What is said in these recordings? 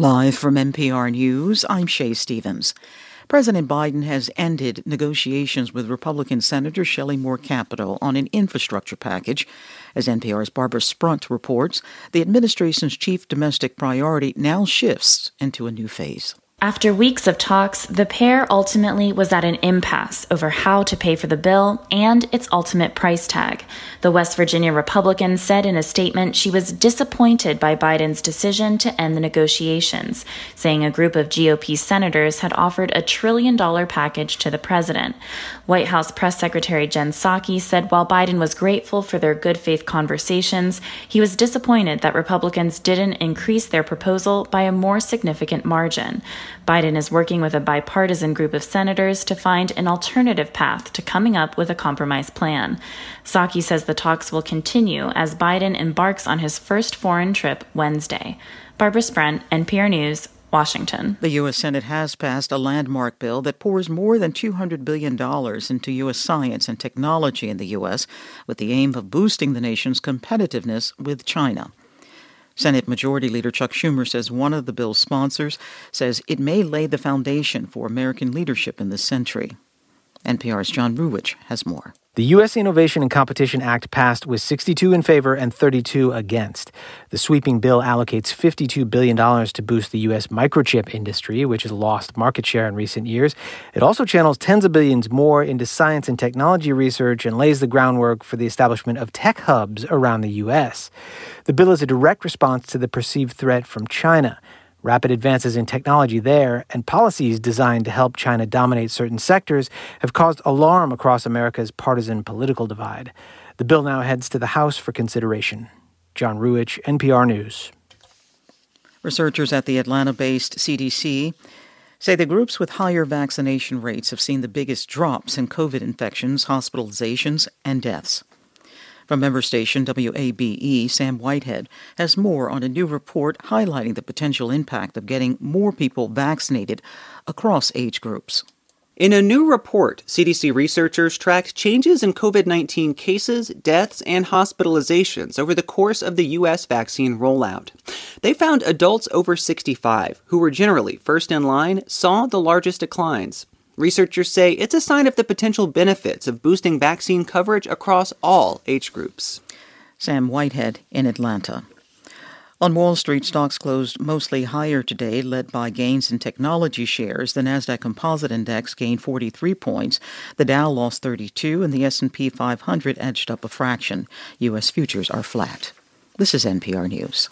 Live from NPR News, I'm Shay Stevens. President Biden has ended negotiations with Republican Senator Shelley Moore Capito on an infrastructure package. As NPR's Barbara Sprunt reports, the administration's chief domestic priority now shifts into a new phase. After weeks of talks, the pair ultimately was at an impasse over how to pay for the bill and its ultimate price tag. The West Virginia Republican said in a statement she was disappointed by Biden's decision to end the negotiations, saying a group of GOP senators had offered a trillion dollar package to the president. White House Press Secretary Jen Psaki said while Biden was grateful for their good faith conversations, he was disappointed that Republicans didn't increase their proposal by a more significant margin. Biden is working with a bipartisan group of senators to find an alternative path to coming up with a compromise plan. Psaki says the talks will continue as Biden embarks on his first foreign trip Wednesday. Barbara Sprunt, NPR News, Washington. The U.S. Senate has passed a landmark bill that pours more than $200 billion into U.S. science and technology in the U.S., with the aim of boosting the nation's competitiveness with China. Senate Majority Leader Chuck Schumer says one of the bill's sponsors says it may lay the foundation for American leadership in this century. NPR's John Ruwitch has more. The U.S. Innovation and Competition Act passed with 62 in favor and 32 against. The sweeping bill allocates $52 billion to boost the U.S. microchip industry, which has lost market share in recent years. It also channels tens of billions more into science and technology research and lays the groundwork for the establishment of tech hubs around the U.S. The bill is a direct response to the perceived threat from China. Rapid advances in technology there and policies designed to help China dominate certain sectors have caused alarm across America's partisan political divide. The bill now heads to the House for consideration. John Ruwitch, NPR News. Researchers at the Atlanta based CDC say the groups with higher vaccination rates have seen the biggest drops in COVID infections, hospitalizations, and deaths. From member station WABE, Sam Whitehead has more on a new report highlighting the potential impact of getting more people vaccinated across age groups. In a new report, CDC researchers tracked changes in COVID 19 cases, deaths, and hospitalizations over the course of the U.S. vaccine rollout. They found adults over 65, who were generally first in line, saw the largest declines. Researchers say it's a sign of the potential benefits of boosting vaccine coverage across all age groups. Sam Whitehead in Atlanta. On Wall Street, stocks closed mostly higher today, led by gains in technology shares. The Nasdaq Composite Index gained 43 points. The Dow lost 32, and the S&P 500 edged up a fraction. U.S. futures are flat. This is NPR News.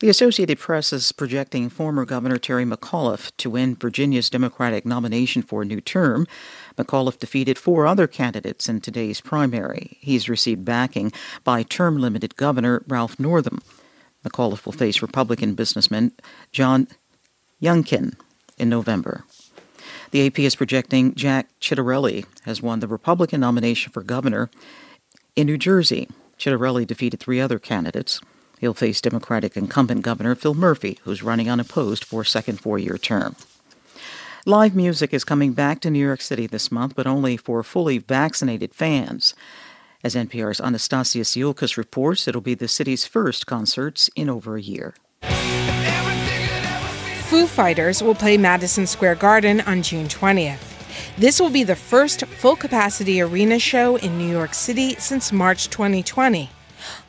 The Associated Press is projecting former Governor Terry McAuliffe to win Virginia's Democratic nomination for a new term. McAuliffe defeated four other candidates in today's primary. He's received backing by term limited Governor Ralph Northam. McAuliffe will face Republican businessman John Youngkin in November. The AP is projecting Jack Ciattarelli has won the Republican nomination for governor in New Jersey. Ciattarelli defeated three other candidates. He'll face Democratic incumbent Governor Phil Murphy, who's running unopposed for a second four year term. Live music is coming back to New York City this month, but only for fully vaccinated fans. As NPR's Anastasia Tsioulcas reports, it'll be the city's first concerts in over a year. Foo Fighters will play Madison Square Garden on June 20th. This will be the first full capacity arena show in New York City since March 2020.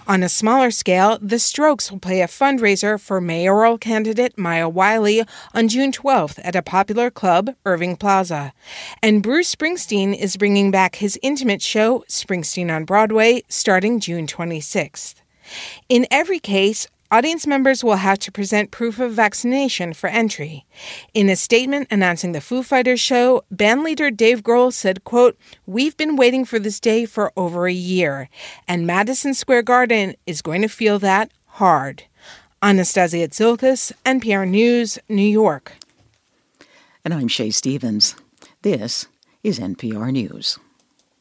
On a smaller scale, The Strokes will play a fundraiser for mayoral candidate Maya Wiley on June 12th at a popular club, Irving Plaza. And Bruce Springsteen is bringing back his intimate show, Springsteen on Broadway, starting June 26th. In every case, audience members will have to present proof of vaccination for entry. In a statement announcing the Foo Fighters show, bandleader Dave Grohl said, quote, We've been waiting for this day for over a year, and Madison Square Garden is going to feel that hard. Anastasia Tsioulcas, NPR News, New York. And I'm Shay Stevens. This is NPR News.